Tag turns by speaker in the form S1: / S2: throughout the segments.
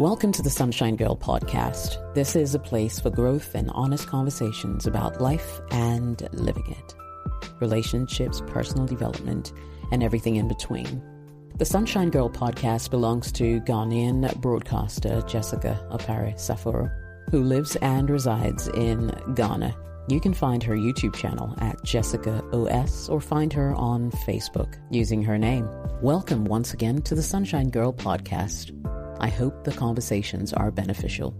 S1: Welcome to the Sunshine Girl podcast. This is a place for growth and honest conversations about life and living it, relationships, personal development, and everything in between. The Sunshine Girl podcast belongs to Ghanaian broadcaster Jessica Opare Saforo, who lives and resides in Ghana. You can find her YouTube channel at Jessica OS or find her on Facebook using her name. Welcome once again to the Sunshine Girl podcast. I hope the conversations are beneficial.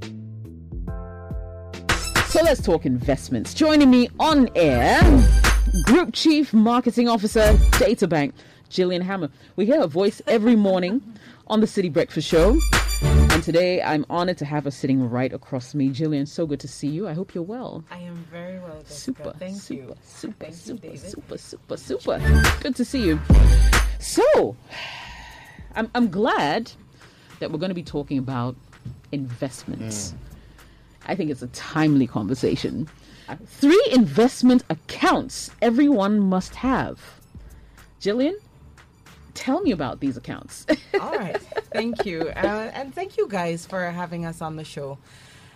S2: So let's talk investments. Joining me on air, Group Chief Marketing Officer, DataBank, Gillian Hammah. We hear her voice every morning on the City Breakfast Show. And today I'm honored to have her sitting right across me. Gillian, so good to see you. I hope you're well.
S3: I am very well. Jessica.
S2: Super.
S3: Thank
S2: super,
S3: you.
S2: Super,
S3: Thank
S2: super,
S3: you, David.
S2: super, super, super. Good to see you. So, I'm, I'm glad that we're going to be talking about investments. I think it's a timely conversation. Three investment accounts everyone must have. Gillian, tell me about these accounts.
S3: All right. Thank you. Uh, and thank you guys for having us on the show.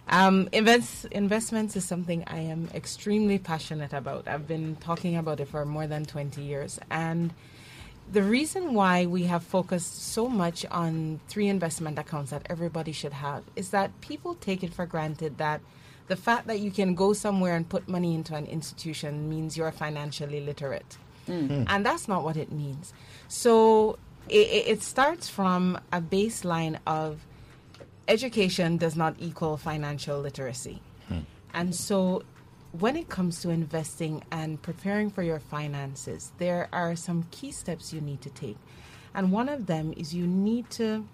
S3: Um, invest, investments is something I am extremely passionate about. I've been talking about it for more than 20 years. And the reason why we have focused so much on three investment accounts that everybody should have is that people take it for granted that the fact that you can go somewhere and put money into an institution means you're financially literate. Mm. And that's not what it means. So it, it it starts from a baseline of education does not equal financial literacy. Hmm. And so when it comes to investing and preparing for your finances, there are some key steps you need to take. And one of them is you need to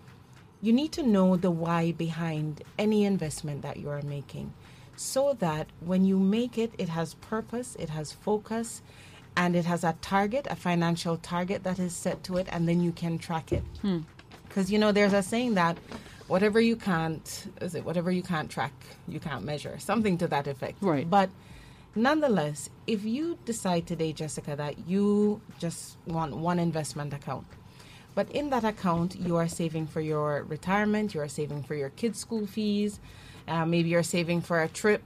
S3: you need to know the why behind any investment that you are making so that when you make it it has purpose, it has focus, and it has a target, a financial target that is set to it and then you can track it. Hmm. Because you know, there's a saying that whatever you can't is it whatever you can't track, you can't measure. Something to that effect.
S2: Right.
S3: But nonetheless, if you decide today, Jessica, that you just want one investment account, but in that account you are saving for your retirement, you are saving for your kids' school fees, uh, maybe you're saving for a trip.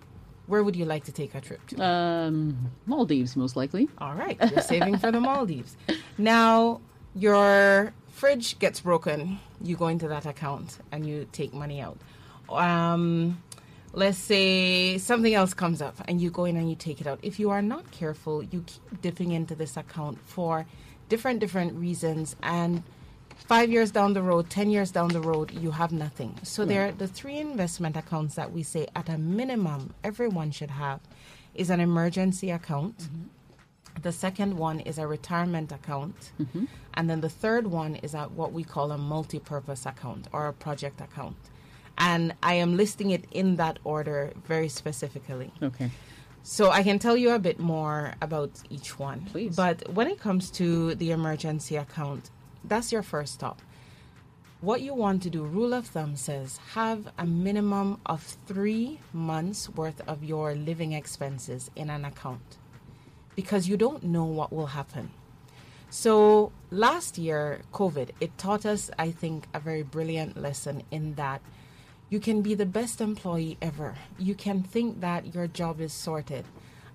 S3: Where would you like to take a trip to?
S2: um, Maldives, most likely.
S3: All right, you're saving for the Maldives. Now, your fridge gets broken. You go into that account and you take money out. Um, let's say something else comes up and you go in and you take it out. If you are not careful, you keep dipping into this account for different different reasons and 5 years down the road, 10 years down the road, you have nothing. So there are the three investment accounts that we say at a minimum everyone should have is an emergency account. Mm-hmm. The second one is a retirement account. Mm-hmm. And then the third one is a, what we call a multi purpose account or a project account. And I am listing it in that order very specifically.
S2: Okay.
S3: So I can tell you a bit more about each one.
S2: Please.
S3: But when it comes to the emergency account, that's your first stop. What you want to do, rule of thumb says, have a minimum of three months worth of your living expenses in an account because you don't know what will happen. So last year, COVID, it taught us, I think, a very brilliant lesson in that you can be the best employee ever. You can think that your job is sorted.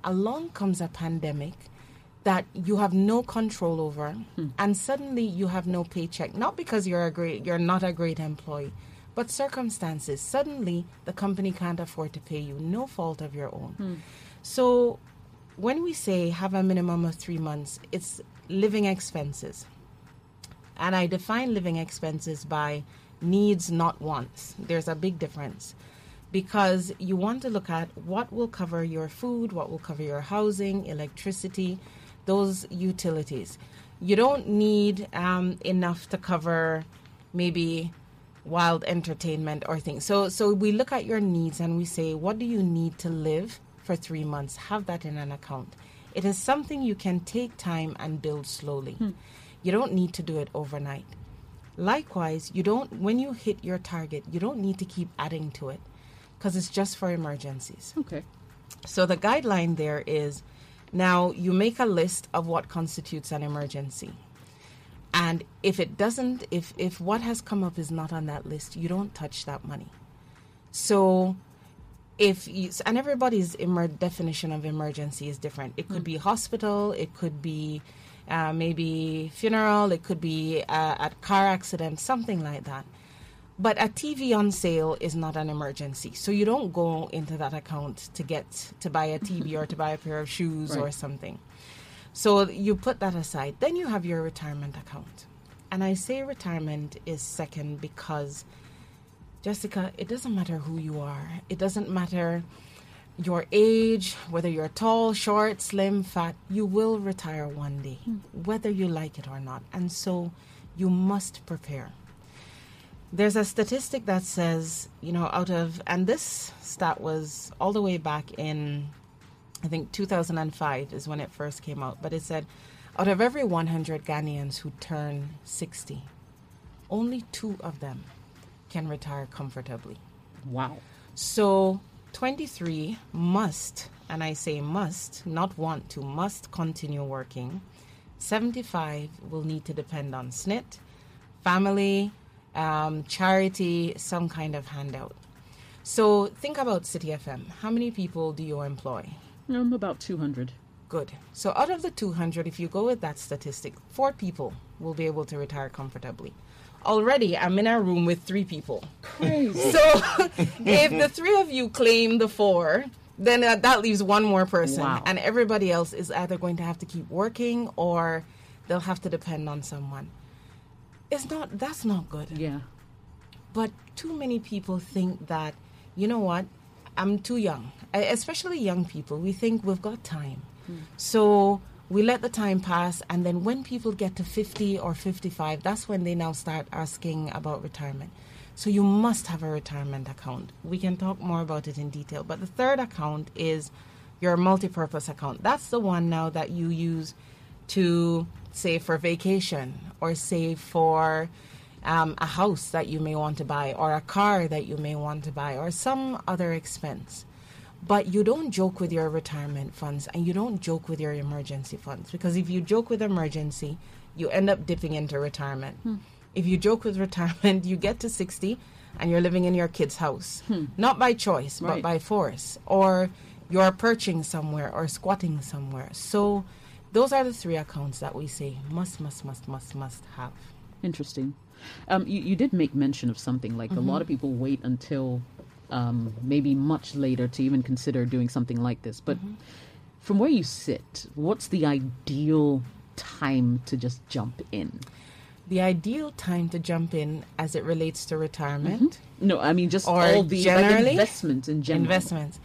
S3: Along comes a pandemic that you have no control over, hmm. and suddenly you have no paycheck. Not because you're a great, you're not a great employee, but circumstances. Suddenly, the company can't afford to pay you, no fault of your own. Hmm. So, when we say have a minimum of three months, it's living expenses. And I define living expenses by needs, not wants. There's a big difference because you want to look at what will cover your food, what will cover your housing, electricity, those utilities. You don't need um, enough to cover maybe wild entertainment or things. So, so we look at your needs and we say, what do you need to live for three months? Have that in an account. It is something you can take time and build slowly. You don't need to do it overnight. Likewise, you don't when you hit your target, you don't need to keep adding to it because it's just for emergencies.
S2: Okay.
S3: So the guideline there is now you make a list of what constitutes an emergency. And if it doesn't, if, if what has come up is not on that list, you don't touch that money. So if you, and everybody's emer- definition of emergency is different. It could hmm. be hospital, it could be uh, maybe funeral, it could be uh, a car accident, something like that. But a TV on sale is not an emergency, so you don't go into that account to get to buy a TV or to buy a pair of shoes or something. So you put that aside. Then you have your retirement account, and I say retirement is second because Jessica, it doesn't matter who you are. It doesn't matter your age, whether you're tall, short, slim, fat, you will retire one day, hmm. whether you like it or not. And so you must prepare. There's a statistic that says, you know, out of, and this stat was all the way back in, I think 2005 is when it first came out, but it said, out of every 100 Ghanaians who turn 60, only two of them can retire comfortably.
S2: Wow.
S3: So 23 must, and I say must, not want to, must continue working. 75 will need to depend on SSNIT, family, um, charity, some kind of handout. So think about City FM. How many people do you employ?
S2: I'm about 200.
S3: Good. So out of the 200, if you go with that statistic, four people will be able to retire comfortably. Already, I'm in a room with three people.
S2: Crazy.
S3: So if the three of you claim the four, then uh, that leaves one more person.
S2: Wow.
S3: And everybody else is either going to have to keep working or they'll have to depend on someone. It's not, that's not good.
S2: yeah.
S3: But too many people think that, you know what, I'm too young. Especially young people, we think we've got time. So we let the time pass, and then when people get to 50 or 55, that's when they now start asking about retirement. So you must have a retirement account. We can talk more about it in detail. But the third account is your multi-purpose account. That's the one now that you use to save for vacation or save for um, a house that you may want to buy or a car that you may want to buy or some other expense. But you don't joke with your retirement funds and you don't joke with your emergency funds because if you joke with emergency, you end up dipping into retirement. Hmm. If you joke with retirement, you get to 60 and you're living in your kid's house, hmm. not by choice, but by force, or you're perching somewhere or squatting somewhere. So, those are the three accounts that we say must, must, must, must, must have.
S2: Interesting. Um, you, you did make mention of something like a lot mm-hmm. of people wait until um, maybe much later to even consider doing something like this. But from where you sit, what's the ideal time to just jump in?
S3: The ideal time to jump in as it relates to retirement.
S2: No, I mean just
S3: Or
S2: all the like, investments in general.
S3: investments.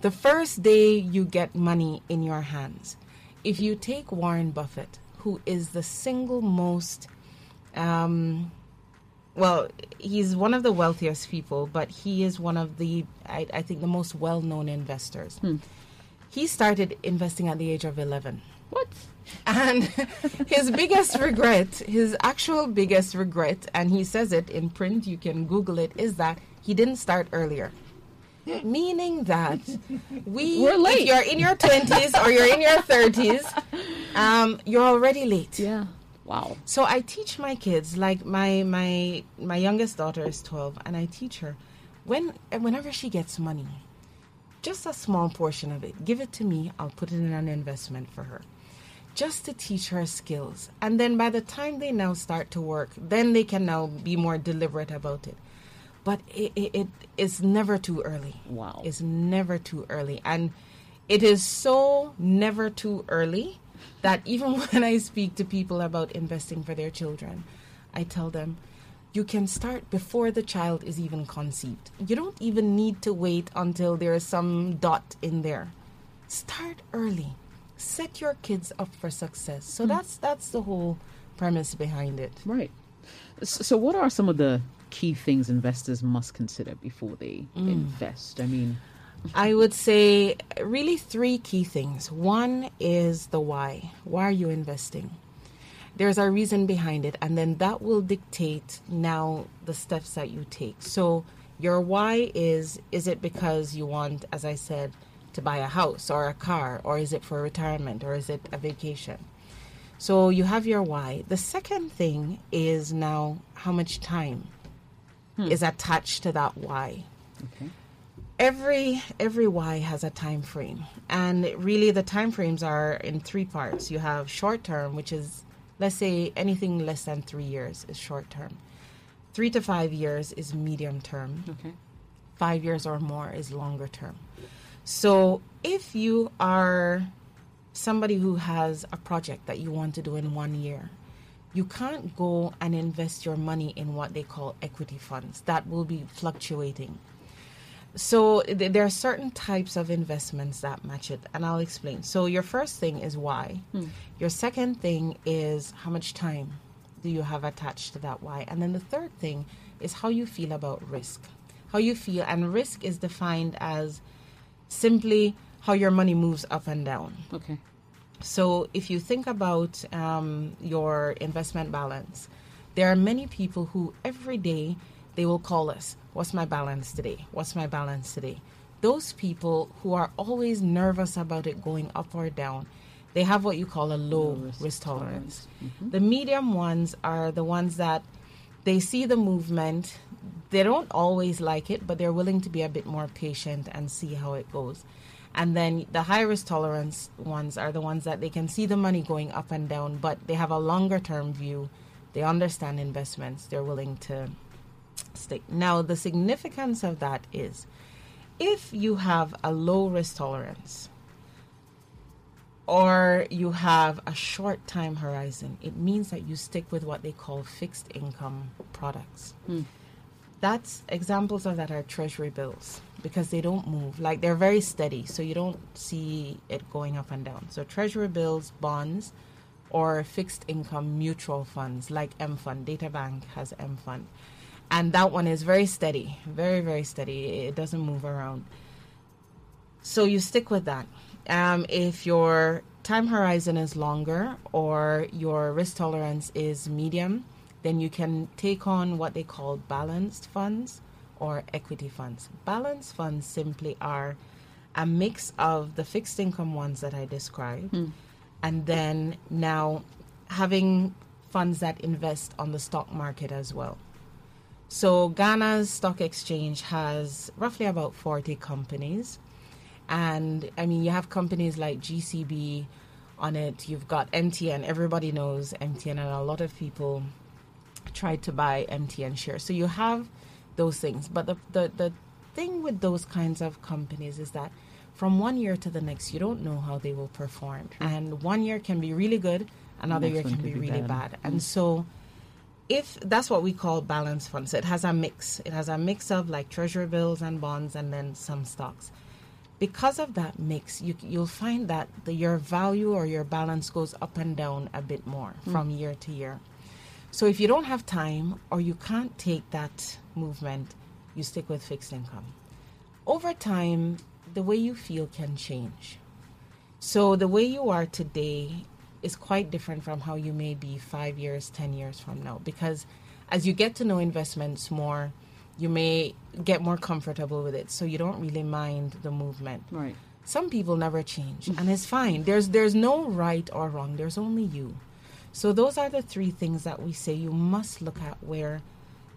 S3: The first day you get money in your hands, if you take Warren Buffett, who is the single most, um, well, he's one of the wealthiest people, but he is one of the, I, I think, the most well known investors. He started investing at the age of 11.
S2: What?
S3: And his biggest regret, his actual biggest regret, and he says it in print, you can Google it, is that he didn't start earlier. Meaning that we,
S2: We're late.
S3: if you're in your 20s or you're in your 30s, um, you're already late.
S2: Yeah. Wow.
S3: So I teach my kids, like my my my youngest daughter is 12, and I teach her when whenever she gets money, just a small portion of it, give it to me. I'll put it in an investment for her, just to teach her skills. And then by the time they now start to work, then they can now be more deliberate about it. But it, it, it is never too early.
S2: Wow.
S3: It's never too early. And it is so never too early that even when I speak to people about investing for their children, I tell them, you can start before the child is even conceived. You don't even need to wait until there is some dot in there. Start early. Set your kids up for success. So hmm. that's that's the whole premise behind it.
S2: Right. So, what are some of the key things investors must consider before they mm. invest? I mean,
S3: I would say really three key things. One is the why. Why are you investing? There's a reason behind it, and then that will dictate now the steps that you take. So, your why is is it because you want, as I said, to buy a house or a car, or is it for retirement, or is it a vacation? So you have your why. The second thing is now how much time hmm. is attached to that why.
S2: Okay.
S3: Every every why has a time frame, and really the time frames are in three parts. You have short term, which is let's say anything less than three years is short term. Three to five years is medium term.
S2: Okay.
S3: Five years or more is longer term. So if you are somebody who has a project that you want to do in one year, you can't go and invest your money in what they call equity funds. That will be fluctuating. So th- there are certain types of investments that match it, and I'll explain. So your first thing is why. Your second thing is how much time do you have attached to that why, and then the third thing is how you feel about risk. How you feel, and risk is defined as simply how your money moves up and down.
S2: Okay.
S3: So if you think about um, your investment balance, there are many people who every day they will call us, What's my balance today? What's my balance today? Those people who are always nervous about it going up or down, they have what you call a low,
S2: risk
S3: risk, tolerance. Mm-hmm. The medium ones are the ones that they see the movement. They don't always like it, but they're willing to be a bit more patient and see how it goes. And then the high risk tolerance ones are the ones that they can see the money going up and down, but they have a longer term view. They understand investments. They're willing to stick. Now, the significance of that is if you have a low risk tolerance or you have a short time horizon, it means that you stick with what they call fixed income products. Hmm. That's examples of that are treasury bills because they don't move. Like they're very steady, so you don't see it going up and down. So treasury bills, bonds, or fixed income mutual funds like M Fund. Data Bank has M Fund. And that one is very steady, very, very steady. It doesn't move around. So you stick with that. Um, if your time horizon is longer or your risk tolerance is medium, then you can take on what they call balanced funds or equity funds. Balanced funds simply are a mix of the fixed income ones that I described, and then now having funds that invest on the stock market as well. So Ghana's stock exchange has roughly about 40 companies. And I mean, you have companies like GCB on it. You've got MTN. Everybody knows MTN, and a lot of people tried to buy MTN shares. So you have those things. But the, the, the thing with those kinds of companies is that from one year to the next, you don't know how they will perform. And one year can be really good, another year
S2: one
S3: can be
S2: be
S3: really
S2: bad.
S3: bad. And mm. so if that's what we call balance funds, it has a mix. It has a mix of like treasury bills and bonds and then some stocks. Because of that mix, you, you'll find that the, your value or your balance goes up and down a bit more hmm. from year to year. So if you don't have time or you can't take that movement, you stick with fixed income. Over time, the way you feel can change. So the way you are today is quite different from how you may be five years, 10 years from now. Because as you get to know investments more, you may get more comfortable with it. So you don't really mind the movement.
S2: Right.
S3: Some people never change, and it's fine. There's there's no right or wrong. There's only you. So those are the three things that we say you must look at. Where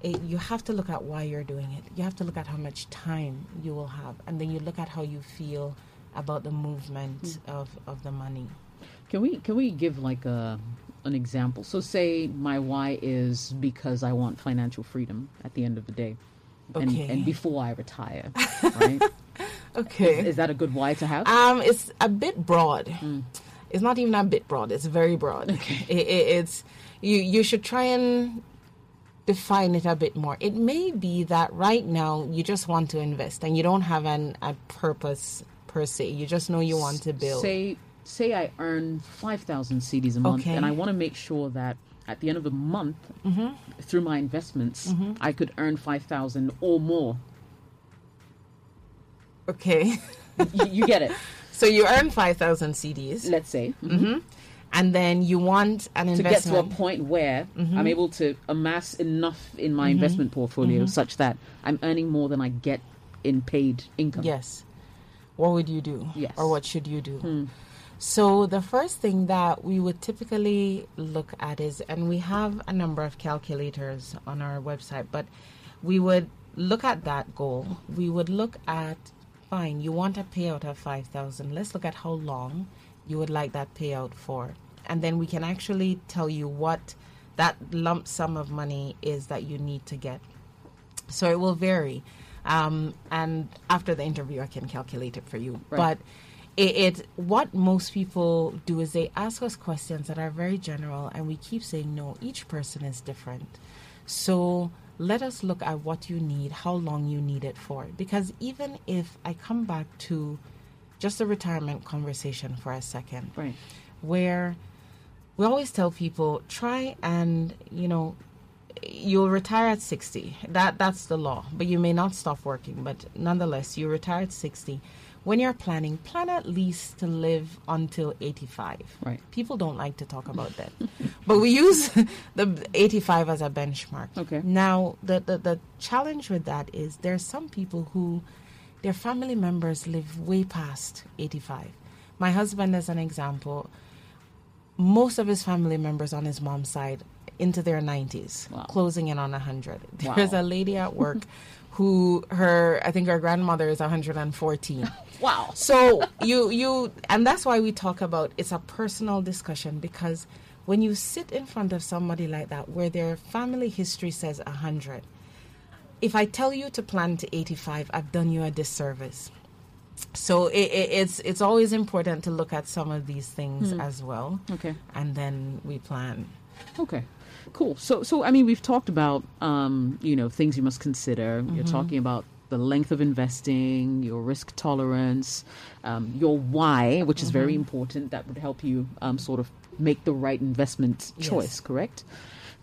S3: it, you have to look at why you're doing it. You have to look at how much time you will have, and then you look at how you feel about the movement hmm. of, of the money.
S2: Can we can we give like a an example? So say my why is because I want financial freedom at the end of the day. And,
S3: Okay.
S2: and before I retire, right?
S3: Okay.
S2: Is that a good why to have?
S3: Um, it's a bit broad. It's not even a bit broad. It's very broad. It, it, it's you. You should try and define it a bit more. It may be that right now you just want to invest and you don't have an a purpose per se. You just know you want to build.
S2: Say say I earn five thousand cedis a month,
S3: Okay.
S2: and I want to make sure that at the end of the month,
S3: Mm-hmm.
S2: through my investments, I could earn five thousand or more.
S3: okay.
S2: you, you get it?
S3: so you earn five thousand cedis,
S2: Let's say
S3: and then you want an investment.
S2: to get to a point where
S3: Mm-hmm.
S2: I'm able to amass enough in my investment portfolio
S3: Mm-hmm.
S2: such that I'm earning more than I get in paid income.
S3: Yes. What would you do?
S2: Yes.
S3: Or what should you do? So the first thing that we would typically look at is, and we have a number of calculators on our website, but we would look at that goal. We would look at, fine, you want a payout of 5,000. Let's look at how long you would like that payout for. And then we can actually tell you what that lump sum of money is that you need to get. So it will vary. Um, and after the interview, I can calculate it for you.
S2: Right.
S3: But it, it what most people do is they ask us questions that are very general, and we keep saying no. Each person is different, so let us look at what you need, how long you need it for. Because even if I come back to just a retirement conversation for a second,
S2: Right.
S3: where we always tell people try and you know you'll retire at 60 that that's the law but you may not stop working but nonetheless you retire at 60 when you're planning plan at least to live until 85
S2: Right.
S3: people don't like to talk about that but we use the 85 as a benchmark
S2: Okay.
S3: now the, the the challenge with that is there's some people who their family members live way past 85 my husband as an example most of his family members on his mom's side into their 90s,
S2: Wow.
S3: closing in on 100.
S2: Wow.
S3: There's a lady at work who her I think her grandmother is 114.
S2: Wow.
S3: So you you and that's why we talk about it's a personal discussion because when you sit in front of somebody like that where their family history says 100 if I tell you to plan to 85 I've done you a disservice. So it, it, it's it's always important to look at some of these things hmm. as well
S2: Okay.
S3: and then we plan.
S2: Okay, cool. So, so I mean, we've talked about um, you know things you must consider. You're talking about the length of investing, your risk tolerance, um, your why, which is very important. That would help you um, sort of make the right investment
S3: Yes.
S2: choice. Correct.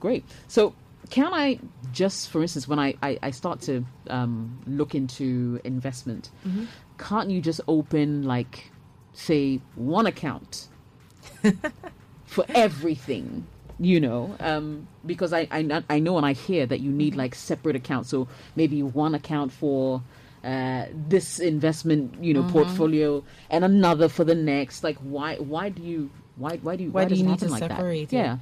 S2: Great. So. Can I just, for instance, when I, I, I start to um, look into investment, can't you just open, like, say, one account for everything you know um, because I, I I know and I hear that you need like separate accounts so maybe one account for uh, this investment you know portfolio and another for the next like why why do you why why do you
S3: Why do you need to
S2: like
S3: separate
S2: that?
S3: it?
S2: yeah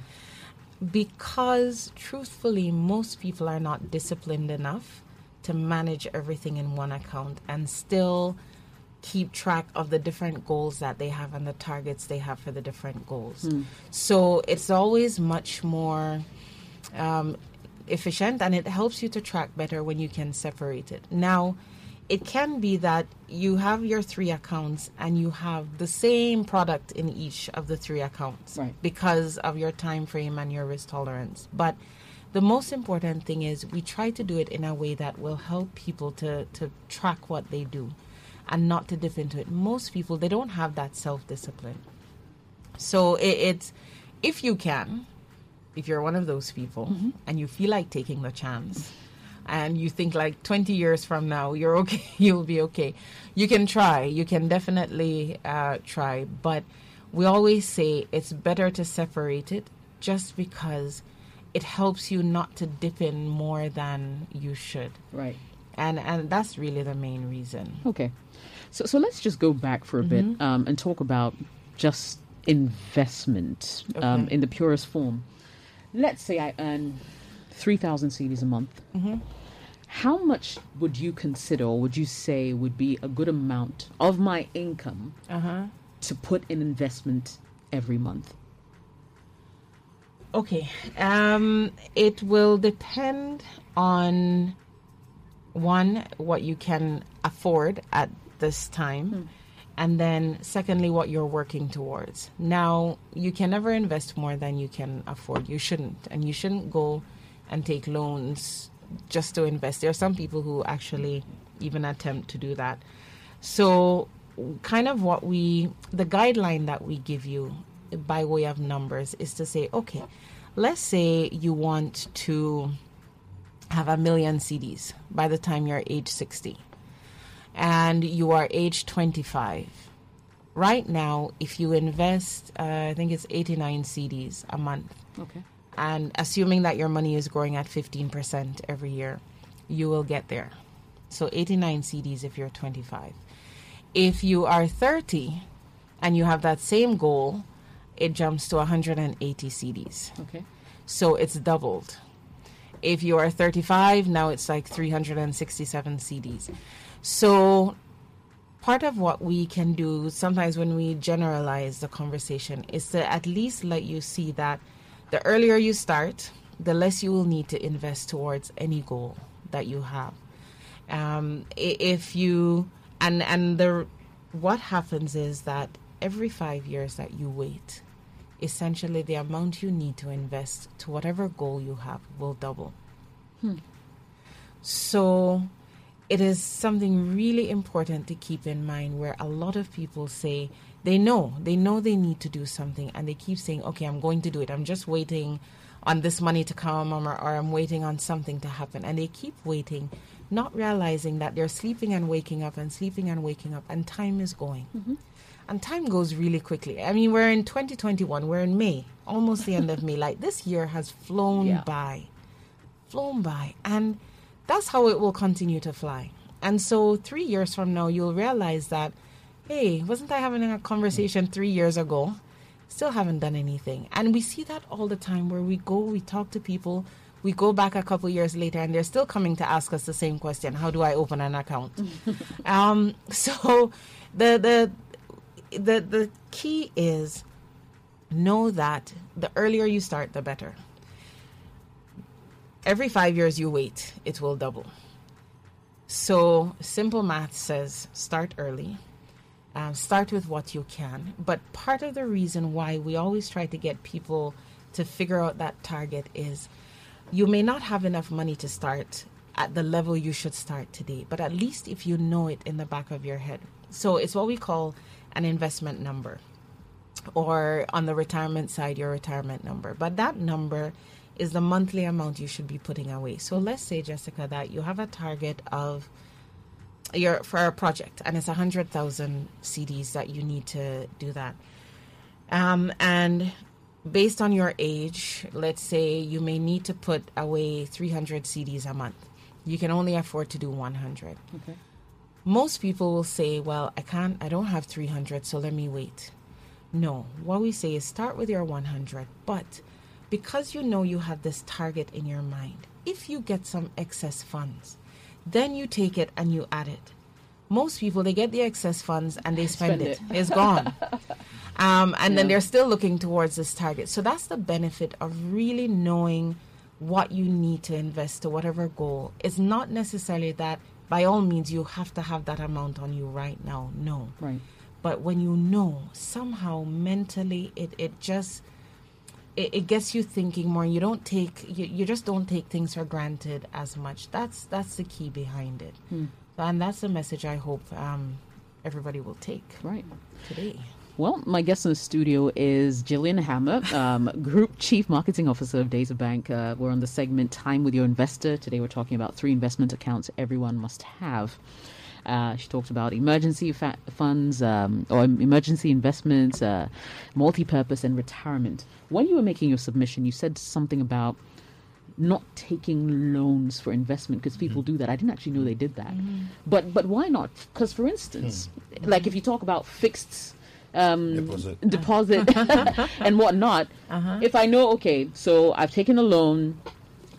S3: because truthfully most people are not disciplined enough to manage everything in one account and still keep track of the different goals that they have and the targets they have for the different goals. So it's always much more um, efficient and it helps you to track better when you can separate it. Now it can be that you have your three accounts and you have the same product in each of the three accounts
S2: Right.
S3: because of your time frame and your risk tolerance. But the most important thing is we try to do it in a way that will help people to, to track what they do and not to dip into it most people they don't have that self-discipline so it, it's if you can, if you're one of those people and you feel like taking the chance and you think like 20 years from now you're okay, you'll be okay. You can try. You can definitely uh, try. But we always say it's better to separate it just because it helps you not to dip in more than you should.
S2: right
S3: And, and that's really the main reason.
S2: okay so so let's just go back for a bit
S3: Mm-hmm.
S2: um, and talk about just investment um, in the purest form let's say I earn 3,000 cedis a month
S3: Mm-hmm.
S2: how much would you consider or would you say would be a good amount of my income
S3: Uh-huh.
S2: to put in investment every month?
S3: Okay. Um, it will depend on one what you can afford at this time, hmm. and then secondly what you're working towards. Now, you can never invest more than you can afford. You shouldn't, and you shouldn't go and take loans just to invest. There are some people who actually even attempt to do that. So, kind of what we, the guideline that we give you by way of numbers is to say, okay, let's say you want to have a million cedis by the time you're age 60 and you are age 25. Right now, if you invest, uh, I think it's 89 cedis a month,
S2: Okay.
S3: and assuming that your money is growing at 15% every year, you will get there. So 89 cedis if you're 25. If you are 30 and you have that same goal, it jumps to 180 cedis.
S2: Okay.
S3: So it's doubled. If you are 35, now it's like 367 cedis. So part of what we can do sometimes when we generalize the conversation is to at least let you see that the earlier you start, the less you will need to invest towards any goal that you have. Um, if you and and the what happens is that every five years that you wait, essentially the amount you need to invest to whatever goal you have will double. Hmm. So it is something really important to keep in mind where a lot of people say they know, they know they need to do something and they keep saying, okay, I'm going to do it. I'm just waiting on this money to come or, or I'm waiting on something to happen. And they keep waiting, not realizing that they're sleeping and waking up and sleeping and waking up and time is going. Mm-hmm. And time goes really quickly. I mean, we're in 2021, we're in May, almost the end of May. Like this year has flown
S2: Yeah.
S3: by flown by. And that's how it will continue to fly. And so, three years from now, you'll realize that, hey, wasn't I having a conversation three years ago? Still haven't done anything. And we see that all the time where we go, we talk to people, we go back a couple years later, and they're still coming to ask us the same question How do I open an account? um, so, the, the, the, the key is know that the earlier you start, the better every five years you wait, it will double. So simple math says start early. Um, start with what you can. But part of the reason why we always try to get people to figure out that target is you may not have enough money to start at the level you should start today, but at least if you know it in the back of your head. So it's what we call an investment number or on the retirement side, your retirement number. But that number is the monthly amount you should be putting away. So let's say, Jessica, that you have a target of your for a project, and it's a hundred thousand cedis that you need to do that. Um, and based on your age, let's say you may need to put away 300 cedis a month. You can only afford to do 100
S2: Okay.
S3: Most people will say, Well, I can't, I don't have 300, so let me wait. No, what we say is start with your 100, but because you know you have this target in your mind, if you get some excess funds, then you take it and you add it. Most people, they get the excess funds and they spend,
S2: Spend
S3: it.
S2: it.
S3: It's gone. um, and then they're still looking towards this target. So that's the benefit of really knowing what you need to invest to whatever goal. It's not necessarily that by all means you have to have that amount on you right now. No.
S2: Right.
S3: But when you know, somehow mentally it, it just it, it gets you thinking more. You don't take you, you just don't take things for granted as much. That's that's the key behind it. And that's the message I hope um, everybody will take
S2: Right.
S3: today.
S2: Well, my guest in the studio is Gillian Hammah, um, Group Chief Marketing Officer of Data Bank. Uh, we're on the segment Time with Your Investor. Today we're talking about three investment accounts everyone must have. Uh, she talked about emergency fa- funds um, or emergency investments, uh, multi purpose, and retirement. When you were making your submission, you said something about not taking loans for investment because people do that. I didn't actually know they did that. But but why not? Because for instance, like if you talk about fixed um,
S4: Deposit.
S2: deposit and whatnot, uh-huh. if I know okay, so I've taken a loan.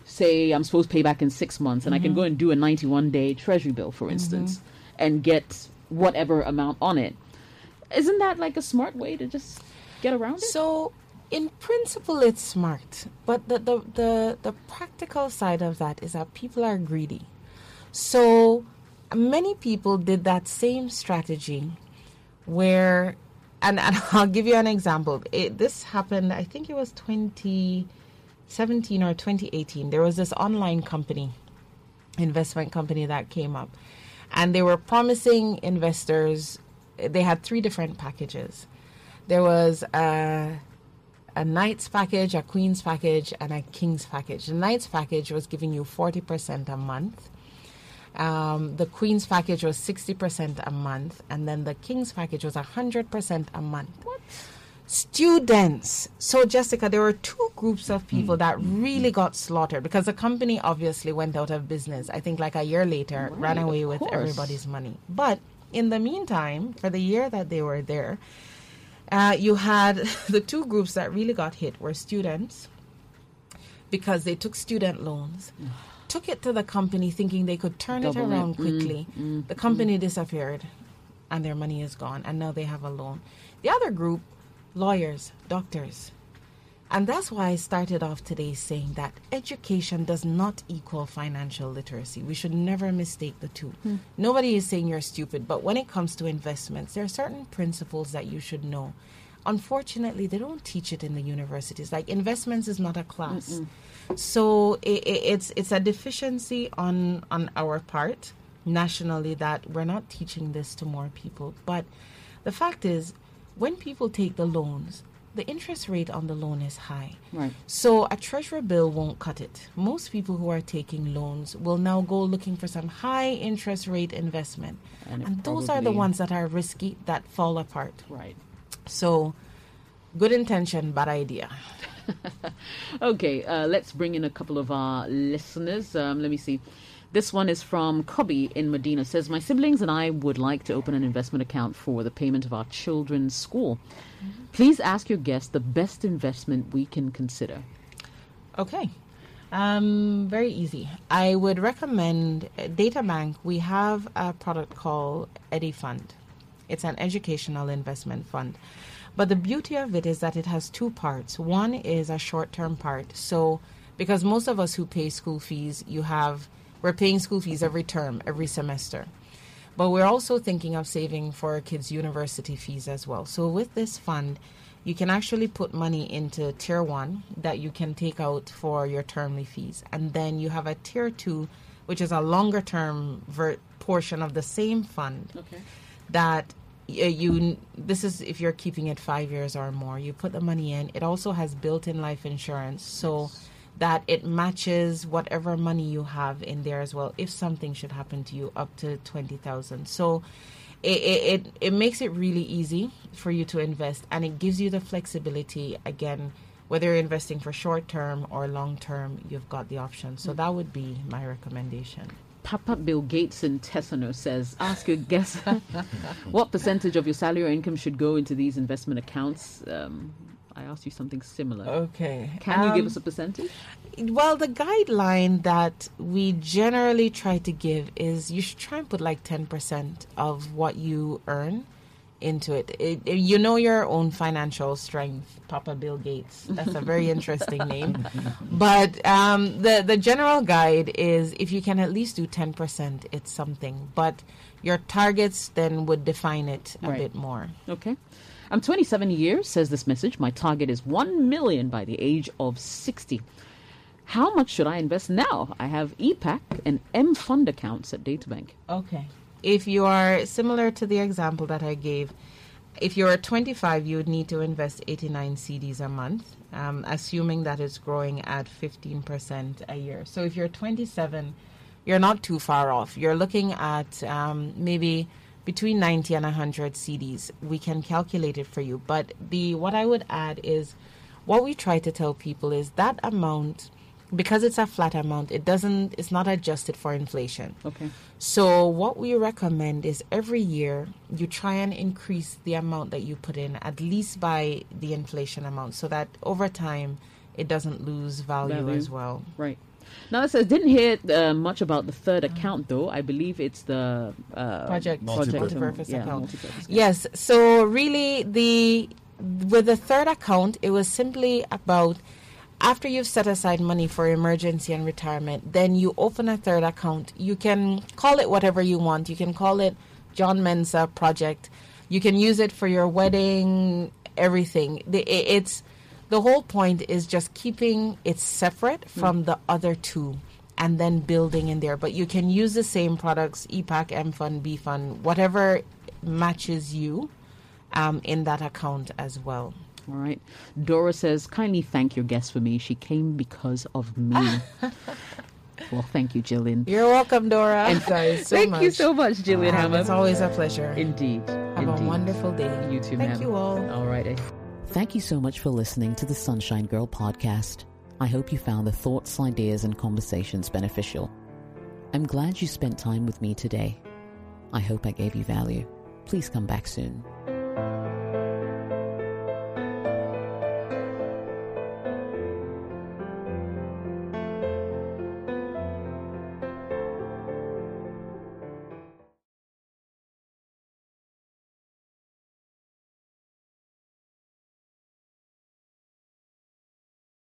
S2: Say I'm supposed to pay back in six months, and I can mm-hmm. go and do a 91 day treasury bill, for mm-hmm. instance, and get whatever amount on it. Isn't that like a smart way to just get around it?
S3: So, in principle, it's smart, but the, the, the, the practical side of that is that people are greedy. So, many people did that same strategy where, and, and I'll give you an example. It, this happened, I think it was 2017 or 2018. There was this online company, investment company that came up, and they were promising investors, they had three different packages. There was a, a knight's package, a queen's package, and a king's package. The knight's package was giving you 40% a month. Um, the queen's package was 60% a month. And then the king's package was 100% a month. Students. So, Jessica, there were two groups of people that really got slaughtered because the company obviously went out of business. I think like a year later, ran away with
S2: course.
S3: everybody's money. But in the meantime, for the year that they were there, Uh, you had the two groups that really got hit were students because they took student loans, took it to the company thinking they could turn
S2: Double
S3: it
S2: it.
S3: around
S2: Mm,
S3: quickly.
S2: mm,
S3: the company disappeared and their money is gone and now they have a loan. The other group, lawyers, doctors. And that's why I started off today saying that education does not equal financial literacy. We should never mistake the two. Nobody is saying you're stupid, but when it comes to investments, there are certain principles that you should know. Unfortunately, they don't teach it in the universities. Like investments is not a class. So i i it's it's a deficiency on on our part nationally that we're not teaching this to more people. But the fact is, when people take the loans, the interest rate on the loan is high.
S2: Right.
S3: So a treasurer bill won't cut it. Most people who are taking loans will now go looking for some high interest rate investment.
S2: And
S3: And, those are the ones that are risky that fall apart.
S2: Right.
S3: So good intention, bad idea.
S2: Okay, uh, let's bring in a couple of our listeners. Um, let me see. This one is from Cobby in Medina. Says my siblings and I would like to open an investment account for the payment of our children's school. Please ask your guest the best investment we can consider.
S3: Okay. Um, very easy. I would recommend uh, DataBank. We have a product called EduFund. It's an educational investment fund. But the beauty of it is that it has two parts. One is a short term part. So, because most of us who pay school fees, you have, we're paying school fees every term, every semester. But we're also thinking of saving for our kids' university fees as well. So with this fund, you can actually put money into tier one that you can take out for your termly fees. And then you have a tier two, which is a longer term ver- portion of the same fund
S2: Okay.
S3: that Uh, you this is if you're keeping it five years or more you put the money in. It also has built-in life insurance so that it matches whatever money you have in there as well if something should happen to you up to 20000 so it, it, it, it makes it really easy for you to invest and it gives you the flexibility again whether you're investing for short term or long term you've got the option. So mm. that would be my recommendation
S2: Papa Bill Gates in Tesano says, ask your guest what percentage of your salary or income should go into these investment accounts. Um, I asked you something similar.
S3: okay
S2: Can you give
S3: Um,
S2: us a percentage?
S3: Well, the guideline that we generally try to give is you should try and put like 10% of what you earn into it. It- it- You know your own financial strength, Papa Bill Gates. That's a very interesting name. But um, the, the general guide is if you can at least do 10%, it's something. But your targets then would define it a
S2: Right.
S3: bit more.
S2: Okay. I'm 27 years, says this message. My target is 1 million by the age of 60. How much should I invest now? I have EPAC and M fund accounts at DataBank.
S3: Okay. If you are similar to the example that I gave, if you're 25, you would need to invest 89 cedis a month, um, assuming that it's growing at 15% a year. So if you're 27, you're not too far off. You're looking at um, maybe between 90 and 100 cedis. We can calculate it for you. But the what I would add is what we try to tell people is that amount because it's a flat amount it doesn't it's not adjusted for inflation
S2: Okay.
S3: so what we recommend is every year you try and increase the amount that you put in at least by the inflation amount so that over time it doesn't lose value,
S2: Value.
S3: as well.
S2: Right. Now it says didn't hear uh, much about the third account though. I believe it's the uh,
S3: Project
S4: Multi-purpose.
S3: multi-purpose
S2: yeah,
S3: account.
S2: multi-purpose account.
S3: Yes. So really, the with the third account, it was simply about after you've set aside money for emergency and retirement, then you open a third account. You can call it whatever you want. You can call it John Mensah Project. You can use it for your wedding, everything. The, it's the whole point is just keeping it separate from the other two and then building in there. But you can use the same products, EPAC, M Fund, B Fund, whatever matches you um, in that account as well.
S2: All right. Dora says, kindly thank your guest for me. She came because of me. well, thank you, Gillian.
S3: You're welcome, Dora. And guys, so
S2: thank
S3: much.
S2: you so much, Gillian
S3: Um, it's always a pleasure.
S2: Indeed.
S3: Have
S2: Indeed.
S3: a wonderful day.
S2: You too,
S3: Thank
S2: ma'am.
S3: you all.
S2: All right.
S1: Thank you so much for listening to the Sunshine Girl podcast. I hope you found the thoughts, ideas, and conversations beneficial. I'm glad you spent time with me today. I hope I gave you value. Please come back soon.